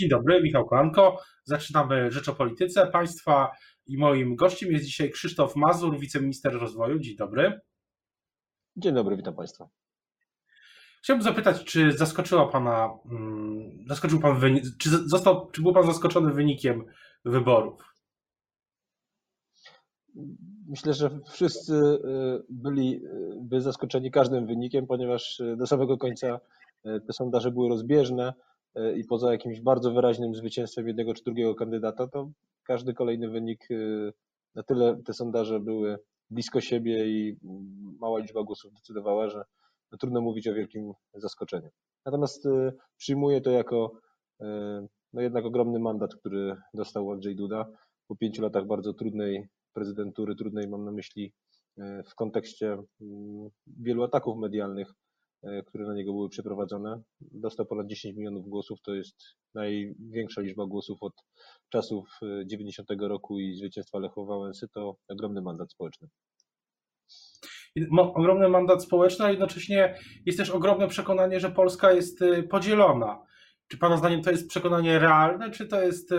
Dzień dobry, Michał Kolanko. Zaczynamy Rzecz o Polityce Państwa i moim gościem jest dzisiaj Krzysztof Mazur, wiceminister rozwoju. Dzień dobry. Dzień dobry, witam Państwa. Chciałbym zapytać, czy zaskoczyła Pana, mm, zaskoczył Pan, czy, został, czy był Pan zaskoczony wynikiem wyborów? Myślę, że wszyscy y, byliby zaskoczeni każdym wynikiem, ponieważ y, do samego końca y, te sondaże były rozbieżne i poza jakimś bardzo wyraźnym zwycięstwem jednego czy drugiego kandydata, to każdy kolejny wynik, na tyle te sondaże były blisko siebie i mała liczba głosów decydowała, że no trudno mówić o wielkim zaskoczeniu. Natomiast przyjmuję to jako no jednak ogromny mandat, który dostał Andrzej Duda po pięciu latach bardzo trudnej prezydentury, trudnej mam na myśli e, w kontekście mm, wielu ataków medialnych, e, które na niego były przeprowadzone. Dostał ponad 10 milionów głosów, to jest największa liczba głosów od czasów 90 e, roku i zwycięstwa Lechu Wałęsy, to ogromny mandat społeczny. Ogromny mandat społeczny, a jednocześnie jest też ogromne przekonanie, że Polska jest podzielona. Czy Pana zdaniem to jest przekonanie realne, czy to jest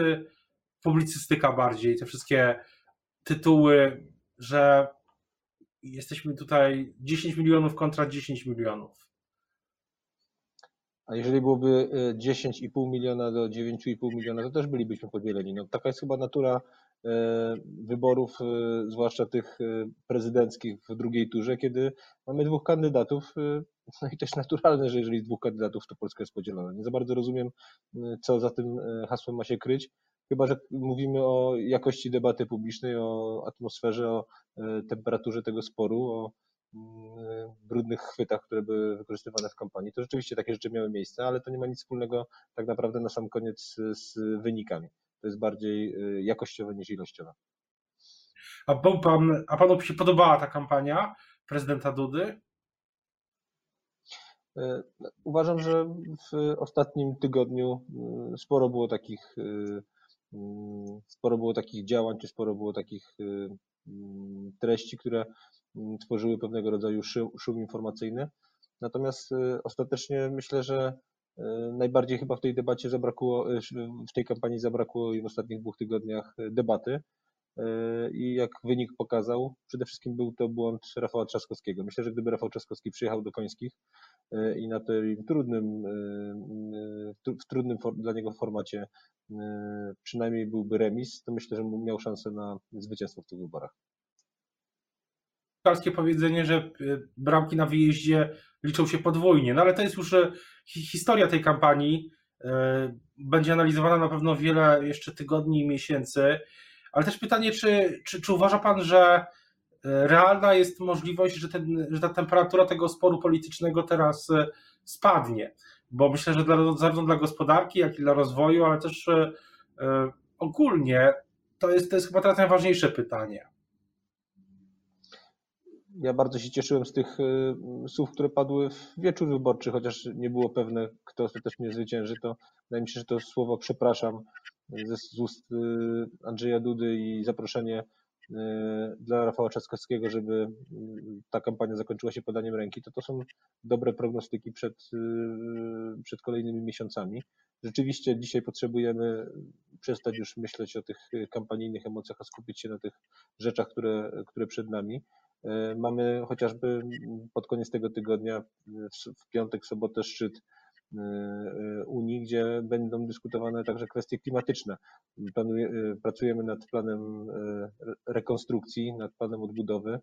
publicystyka bardziej, te wszystkie tytuły, że jesteśmy tutaj 10 milionów kontra 10 milionów. A jeżeli byłoby 10,5 e, miliona do 9,5 miliona, to też bylibyśmy podzieleni. No, taka jest chyba natura e, wyborów, e, zwłaszcza tych prezydenckich w drugiej turze, kiedy mamy dwóch kandydatów. No i też naturalne, że jeżeli dwóch kandydatów, to Polska jest podzielona. Nie za bardzo rozumiem, co za tym hasłem ma się kryć chyba że mówimy o jakości debaty publicznej, o atmosferze, o temperaturze tego sporu, o brudnych chwytach, które były wykorzystywane w kampanii. To rzeczywiście takie rzeczy miały miejsce, ale to nie ma nic wspólnego tak naprawdę na sam koniec z wynikami. To jest bardziej e, jakościowe niż ilościowe. A, pan, a panu się podobała ta kampania prezydenta Dudy? E, uważam, że w ostatnim tygodniu sporo było takich sporo było takich działań, czy sporo było takich y, treści, które tworzyły pewnego rodzaju szum informacyjny. Natomiast y, ostatecznie myślę, że y, najbardziej chyba w tej debacie zabrakło, w tej kampanii zabrakło i w ostatnich dwóch tygodniach debaty. I jak wynik pokazał, przede wszystkim był to błąd Rafała Trzaskowskiego. Myślę, że gdyby Rafał Trzaskowski przyjechał do Końskich i na tym trudnym, w trudnym dla niego formacie przynajmniej byłby remis, to myślę, że miał szansę na zwycięstwo w tych wyborach. Polskie powiedzenie, że e, bramki na wyjeździe liczą się podwójnie, no ale to jest już e, historia tej kampanii. Będzie analizowana na pewno wiele jeszcze tygodni i miesięcy, ale też pytanie, czy, czy, czy uważa Pan, że realna jest możliwość, że, ten, że ta temperatura tego sporu politycznego teraz spadnie? bo myślę, że dla, zarówno dla gospodarki, jak i dla rozwoju, ale też e, e, ogólnie to jest, to jest chyba teraz najważniejsze pytanie. Ja bardzo się cieszyłem z tych e, słów, które padły w wieczór wyborczy, chociaż nie było pewne, kto ostatecznie zwycięży, to wydaje mi się, że to słowo przepraszam z ust Andrzeja Dudy i zaproszenie E, dla Rafała Trzaskowskiego, żeby ta kampania zakończyła się podaniem ręki, to to są dobre prognostyki przed, przed kolejnymi miesiącami. Rzeczywiście dzisiaj potrzebujemy przestać już myśleć o tych kampanijnych emocjach, a skupić się na tych rzeczach, które, które przed nami. E, mamy chociażby pod koniec tego tygodnia, w piątek, sobotę szczyt Y, y, Unii, gdzie będą dyskutowane także kwestie klimatyczne. Planuje, y, pracujemy nad planem rekonstrukcji, nad planem odbudowy.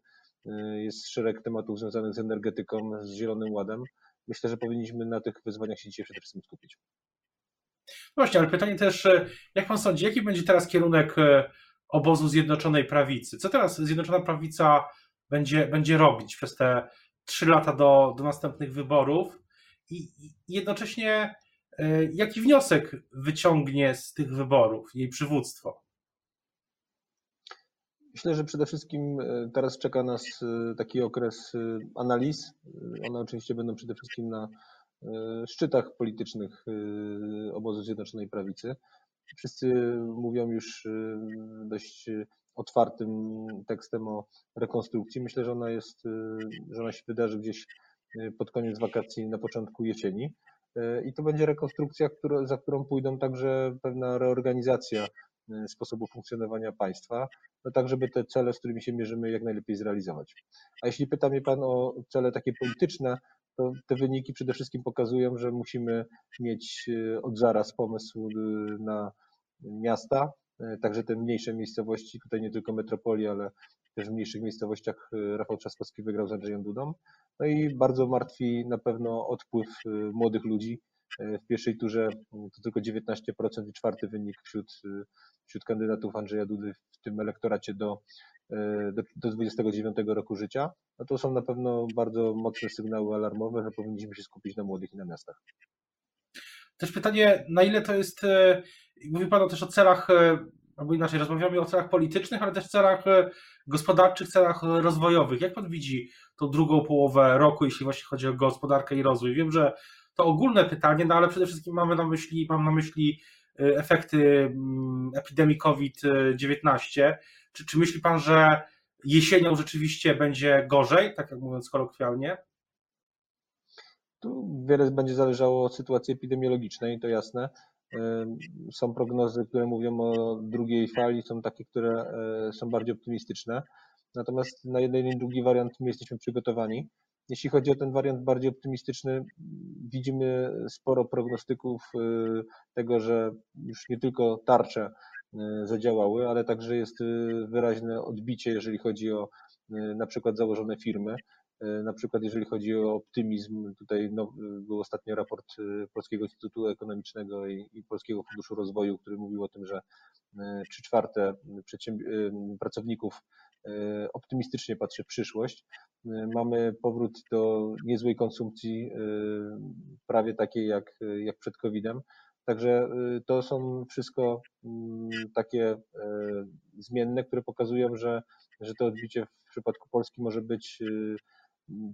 Jest szereg tematów związanych z energetyką, z Zielonym Ładem. Myślę, że powinniśmy na tych wyzwaniach się dzisiaj przede wszystkim skupić. Właśnie, ale pytanie też, jak pan sądzi, jaki będzie teraz kierunek obozu Zjednoczonej Prawicy? Co teraz Zjednoczona Prawica będzie, będzie robić przez te trzy lata do, do następnych wyborów? i jednocześnie e, jaki wniosek wyciągnie z tych wyborów jej przywództwo? Myślę, że przede wszystkim e, teraz czeka nas e, taki okres analiz. One oczywiście będą przede wszystkim na szczytach politycznych obozu Zjednoczonej Prawicy. Wszyscy mówią już dość otwartym tekstem o rekonstrukcji. Myślę, że ona jest, że ona się wydarzy gdzieś pod koniec wakacji, na początku jesieni. i to będzie rekonstrukcja, za którą pójdą także pewna reorganizacja sposobu funkcjonowania państwa, no tak, żeby te cele, z którymi się mierzymy, jak najlepiej zrealizować. A jeśli pyta mnie Pan o cele takie polityczne, to te wyniki przede wszystkim pokazują, że musimy mieć od zaraz pomysł na miasta, także te mniejsze miejscowości, tutaj nie tylko metropolii, ale też w mniejszych miejscowościach Rafał Trzaskowski wygrał z Andrzejem Dudą. No i bardzo martwi na pewno odpływ młodych ludzi. W pierwszej turze to tylko 19% i czwarty wynik wśród, wśród kandydatów Andrzeja Dudy w tym elektoracie do, do, do 29 roku życia. No to są na pewno bardzo mocne sygnały alarmowe, że powinniśmy się skupić na młodych i na miastach. Też pytanie, na ile to jest, e, mówi Pan też o celach, e, albo inaczej, rozmawiamy o celach politycznych, ale też celach e, gospodarczych, celach rozwojowych. Jak Pan widzi tą drugą połowę roku, jeśli właśnie chodzi o gospodarkę i rozwój? Wiem, że to ogólne pytanie, no ale przede wszystkim mamy na myśli, mam na myśli efekty mm, epidemii COVID-19. Czy, czy myśli Pan, że jesienią rzeczywiście będzie gorzej, tak jak mówiąc kolokwialnie? Tu wiele będzie zależało od sytuacji epidemiologicznej, to jasne. Są prognozy, które mówią o drugiej fali, są takie, które e, są bardziej optymistyczne. Natomiast na jeden i drugi wariant my jesteśmy przygotowani. Jeśli chodzi o ten wariant bardziej optymistyczny, widzimy sporo prognostyków e, tego, że już nie tylko tarcze e, zadziałały, ale także jest wyraźne odbicie, jeżeli chodzi o na przykład założone firmy. E, na przykład jeżeli chodzi o optymizm, tutaj no, był ostatnio raport e, Polskiego Instytutu Ekonomicznego i, i, Polskiego Funduszu Rozwoju, który mówił o tym, że e, trzy czwarte pracowników optymistycznie patrzy w przyszłość. Mamy powrót do niezłej konsumpcji, prawie takiej jak, jak przed COVID-em. Także to są wszystko mm, takie zmienne, które pokazują, że, że to odbicie w przypadku Polski może być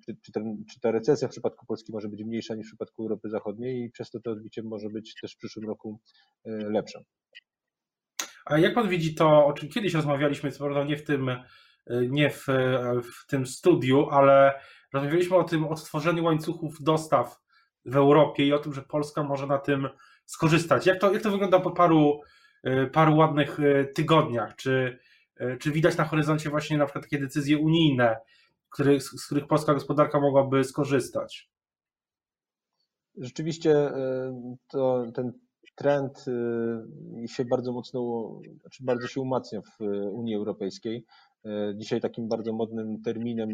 czy, czy, ten, czy ta recesja w przypadku Polski może być mniejsza niż w przypadku Europy Zachodniej i przez to to odbicie może być też w przyszłym roku e, lepsze. A jak pan widzi to, o czym kiedyś rozmawialiśmy, co prawda nie w tym, e, nie w, w tym studiu, ale rozmawialiśmy o tym odtworzeniu łańcuchów dostaw w Europie i o tym, że Polska może na tym skorzystać. Jak to, jak to wygląda po paru, e, paru ładnych tygodniach? Czy, czy widać na horyzoncie właśnie na przykład takie decyzje unijne, których, z których polska gospodarka mogłaby skorzystać. Rzeczywiście e, to, ten trend e, się bardzo mocno, znaczy bardzo się umacnia w Unii Europejskiej. E, dzisiaj takim bardzo modnym terminem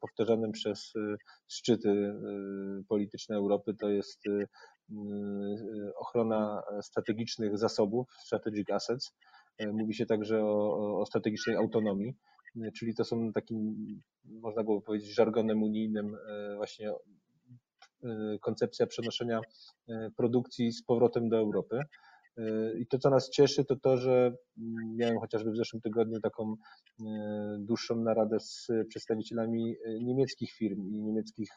powtarzanym przez szczyty polityczne Europy to jest ochrona strategicznych zasobów, strategic assets. Mówi się także o, o strategicznej autonomii czyli to są takim, można było powiedzieć, żargonem unijnym e, właśnie e, koncepcja przenoszenia e, produkcji z powrotem do Europy. I to, co nas cieszy, to to, że mm, miałem chociażby w zeszłym tygodniu taką dłuższą naradę z przedstawicielami niemieckich firm i niemieckich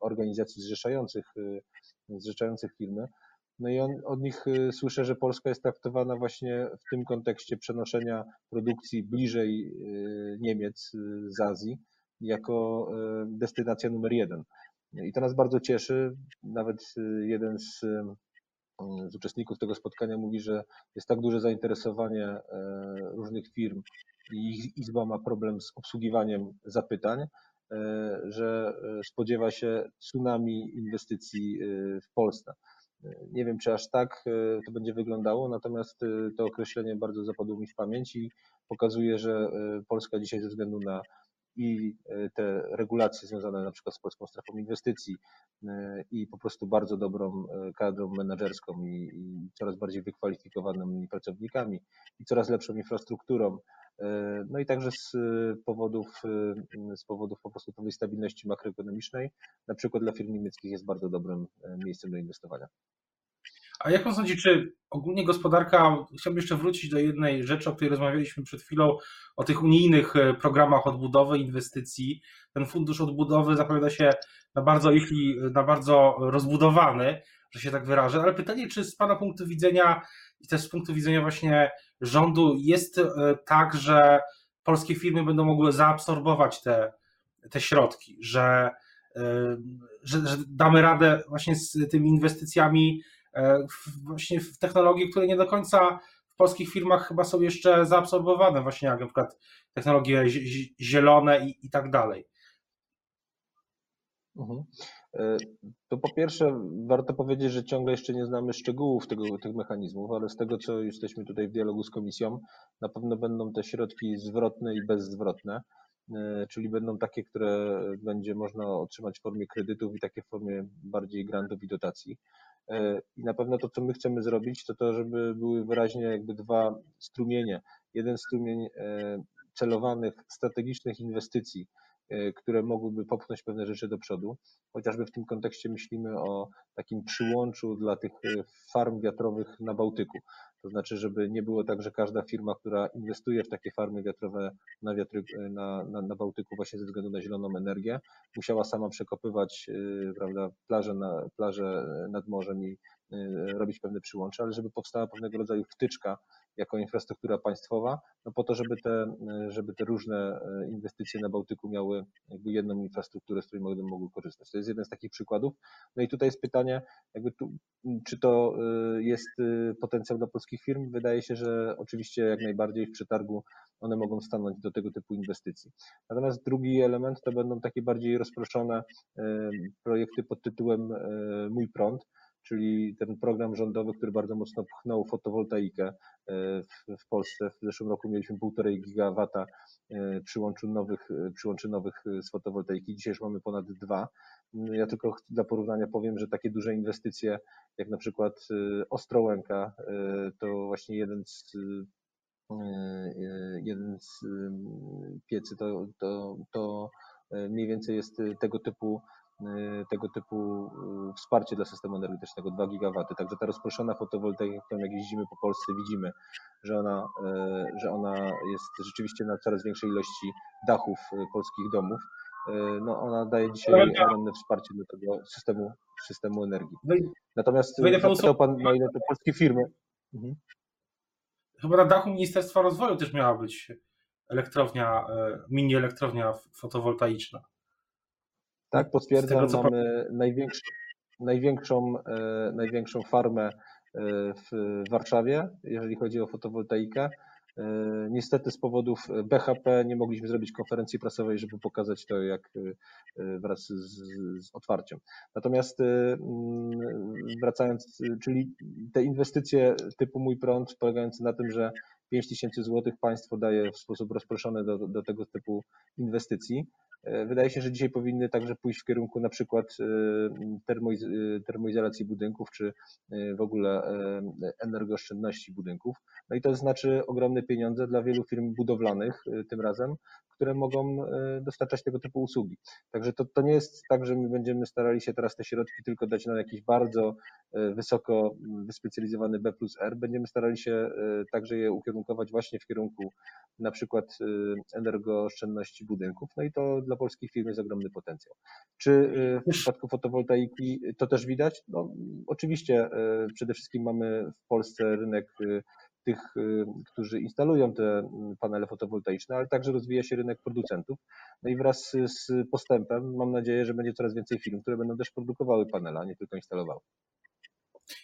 organizacji zrzeszających, zrzeszających firmy. No i on, od nich y, słyszę, że Polska jest traktowana właśnie w tym kontekście przenoszenia produkcji bliżej y, Niemiec y, z Azji jako destynacja numer jeden. I to nas bardzo cieszy. Nawet jeden z, z uczestników tego spotkania mówi, że jest tak duże zainteresowanie różnych firm i ich izba ma problem z obsługiwaniem zapytań, że spodziewa się tsunami inwestycji w Polsce. Nie wiem, czy aż tak e, to będzie wyglądało, natomiast e, to określenie bardzo zapadło mi w pamięć i pokazuje, że e, Polska dzisiaj ze względu na i te regulacje związane na przykład z polską strefą inwestycji i po prostu bardzo dobrą kadrą menedżerską i, i coraz bardziej wykwalifikowanymi pracownikami i coraz lepszą infrastrukturą, no i także z powodów, z powodów po prostu tej stabilności makroekonomicznej, na przykład dla firm niemieckich jest bardzo dobrym miejscem do inwestowania. A jak pan sądzi, czy ogólnie gospodarka, chciałbym jeszcze wrócić do jednej rzeczy, o której rozmawialiśmy przed chwilą, o tych unijnych e, programach odbudowy, inwestycji. Ten fundusz odbudowy zapowiada się na bardzo, jeśli na bardzo rozbudowany, że się tak wyrażę, ale pytanie, czy z pana punktu widzenia i też z punktu widzenia właśnie rządu jest e, tak, że polskie firmy będą mogły zaabsorbować te, te środki, że że, że damy radę właśnie z tymi inwestycjami właśnie w technologie, które nie do końca w polskich firmach chyba są jeszcze zaabsorbowane, właśnie jak na przykład technologie zielone i, i tak dalej. Mhm. E, to po pierwsze warto powiedzieć, że ciągle jeszcze nie znamy szczegółów tego, tych mechanizmów, ale z tego co jesteśmy tutaj w dialogu z komisją, na pewno będą te środki zwrotne i bezzwrotne, e, czyli będą takie, które będzie można otrzymać w formie kredytów i takie w formie bardziej grantów i dotacji. E, I na pewno to, co my chcemy zrobić, to to, żeby były wyraźnie jakby dwa strumienie. Jeden strumień celowanych, strategicznych inwestycji, E, które mogłyby popchnąć pewne rzeczy do przodu. Chociażby w tym kontekście myślimy o takim przyłączu dla tych e, farm wiatrowych na Bałtyku. To znaczy, żeby nie było tak, że każda firma, która inwestuje w takie farmy wiatrowe na, wiatry, e, na, na, na Bałtyku właśnie ze względu na zieloną energię, musiała sama przekopywać prawda, plaże, na, plaże nad morzem i robić pewne przyłącze, ale żeby powstała pewnego rodzaju wtyczka jako infrastruktura państwowa, no po to, żeby te, żeby te różne e, inwestycje na Bałtyku miały jakby jedną infrastrukturę, z której mogły, mogły korzystać. To jest jeden z takich przykładów. No i tutaj jest pytanie, jakby tu, czy to jest potencjał dla polskich firm? Wydaje się, że oczywiście jak najbardziej w przetargu one mogą stanąć do tego typu inwestycji. Natomiast drugi element to będą takie bardziej rozproszone projekty pod tytułem Mój Prąd, czyli ten program rządowy, który bardzo mocno pchnął fotowoltaikę e, w, Polsce. W zeszłym roku mieliśmy 1,5 gigawata e, przyłączy nowych, e, przyłączy nowych z fotowoltaiki. Dzisiaj już mamy ponad dwa. Ja tylko dla porównania powiem, że takie duże inwestycje, jak na przykład Ostrołęka, to właśnie jeden z jeden z piecy to, to, to mniej więcej jest tego typu tego typu y, wsparcie dla systemu energetycznego 2 gigawaty. Także ta rozproszona fotowoltaika, jak jeździmy po Polsce, widzimy, że ona, y, że ona jest rzeczywiście na coraz większej ilości dachów polskich domów. No, ona daje dzisiaj ogromne wsparcie do tego systemu, systemu energii. Natomiast zapytał Pan, na ile te polskie firmy. Mhm. Chyba na dachu Ministerstwa Rozwoju też miała być elektrownia, mini elektrownia fotowoltaiczna. Tak, potwierdzam, tego, mamy największą, największą, e, największą farmę e, w Warszawie, jeżeli chodzi o fotowoltaikę. E, niestety z powodów BHP nie mogliśmy zrobić konferencji prasowej, żeby pokazać to jak wraz z, z otwarciem. Natomiast wracając, czyli te inwestycje typu Mój Prąd polegające na tym, że 5 tysięcy złotych państwo daje w sposób rozproszony do, do tego typu inwestycji. E, wydaje się, że dzisiaj powinny także pójść w kierunku na przykład e, e, termoizolacji budynków, czy w ogóle energooszczędności budynków. No i to znaczy ogromne pieniądze dla wielu firm budowlanych tym razem, które mogą dostarczać tego typu usługi. Także to, to nie jest tak, że my będziemy starali się teraz te środki tylko dać na jakiś bardzo wysoko wyspecjalizowany B plus R. Będziemy starali się także je ukierunkować właśnie w kierunku na przykład energooszczędności budynków. No i to dla polskich firm jest ogromny potencjał. Czy y, w przypadku fotowoltaiki to też widać? No, oczywiście y, przede wszystkim mamy w Polsce rynek y, tych, którzy instalują te mm, panele fotowoltaiczne, ale także rozwija się rynek producentów. No i wraz z postępem mam nadzieję, że będzie coraz więcej firm, które będą też produkowały panele, a nie tylko instalowały.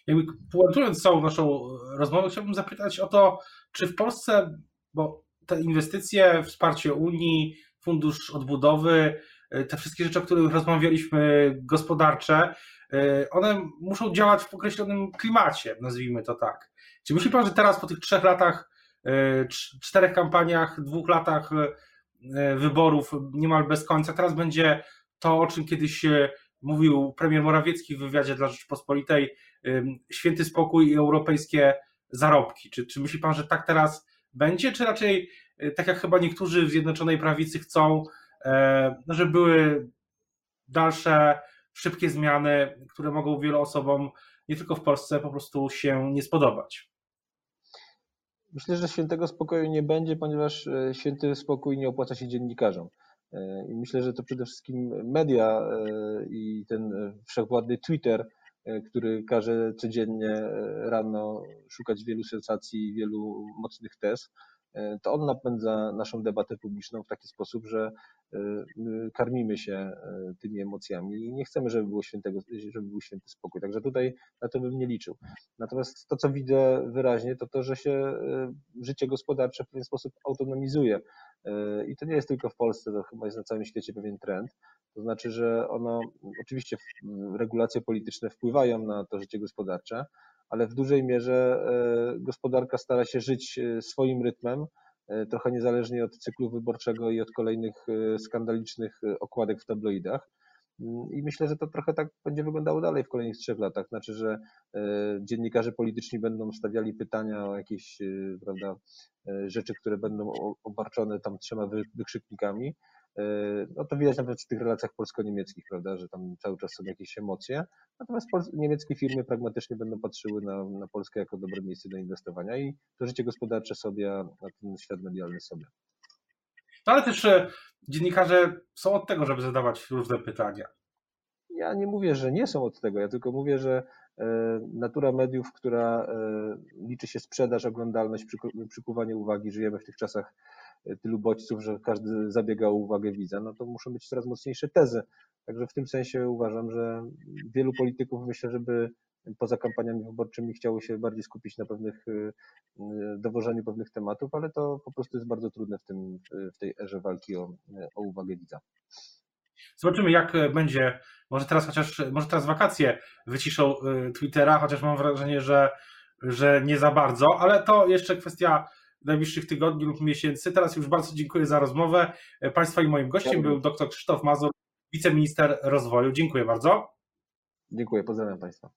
Jakby puentując całą naszą rozmowę, chciałbym zapytać o to, czy w Polsce, bo te inwestycje, wsparcie Unii, fundusz odbudowy, e, te wszystkie rzeczy, o których rozmawialiśmy, gospodarcze, e, one muszą działać w określonym klimacie, nazwijmy to tak. Czy myśli Pan, że teraz po tych trzech latach, e, czterech kampaniach, dwóch latach wyborów niemal bez końca, teraz będzie to, o czym kiedyś mówił premier Morawiecki w wywiadzie dla Rzeczypospolitej, święty spokój i europejskie zarobki. Czy, czy myśli Pan, że tak teraz będzie, czy raczej Y, tak jak chyba niektórzy w Zjednoczonej Prawicy chcą, e, no, żeby były dalsze szybkie zmiany, które mogą wielu osobom, nie tylko w Polsce, po prostu się nie spodobać. Myślę, że świętego spokoju nie będzie, ponieważ e, święty spokój nie opłaca się dziennikarzom. E, I myślę, że to przede wszystkim media i ten wszechwładny Twitter, który każe codziennie rano szukać wielu sensacji, wielu mocnych tez, E, to on napędza naszą debatę publiczną w taki sposób, że karmimy się tymi emocjami i nie chcemy, żeby, było świętego, żeby był święty spokój. Także tutaj na to bym nie liczył. Natomiast to, co widzę wyraźnie, to to, że się życie gospodarcze w pewien sposób autonomizuje. I to nie jest tylko w Polsce, to chyba jest na całym świecie pewien trend. To znaczy, że ono, oczywiście regulacje polityczne wpływają na to życie gospodarcze, ale w dużej mierze gospodarka stara się żyć swoim rytmem, E, trochę niezależnie od cyklu wyborczego i od kolejnych e, skandalicznych e, okładek w tabloidach. Mm, I myślę, że to trochę tak będzie wyglądało dalej w kolejnych trzech latach. Znaczy, że dziennikarze polityczni będą stawiali pytania o jakieś prawda, rzeczy, które będą obarczone tam trzema wykrzyknikami, E, no to widać nawet w tych relacjach polsko-niemieckich, prawda, że tam cały czas są jakieś emocje. Natomiast niemieckie firmy pragmatycznie będą patrzyły na, na Polskę jako dobre miejsce do inwestowania i to życie gospodarcze sobie, a ten świat medialny sobie. No ale też e, dziennikarze są od tego, żeby zadawać różne pytania. Ja nie mówię, że nie są od tego, ja tylko mówię, że e, natura mediów, która liczy się sprzedaż, oglądalność, przykuwanie uwagi, żyjemy w tych czasach tylu bodźców, że każdy zabiega o uwagę widza, no to muszą być coraz mocniejsze tezy. Także w tym sensie uważam, że wielu polityków myślę, żeby poza kampaniami wyborczymi chciało się bardziej skupić na pewnych y, y, dowożeniu pewnych tematów, ale to po prostu jest bardzo trudne w, tym, w tej erze walki o, o uwagę widza. Zobaczymy, jak będzie. Może teraz chociaż, może teraz wakacje wyciszą y, Twittera, chociaż mam wrażenie, że, że nie za bardzo, ale to jeszcze kwestia najbliższych tygodni lub miesięcy. Teraz już bardzo dziękuję za rozmowę. Państwa i moim gościem był dr Krzysztof Mazur, wiceminister rozwoju. Dziękuję bardzo. Dziękuję, pozdrawiam Państwa.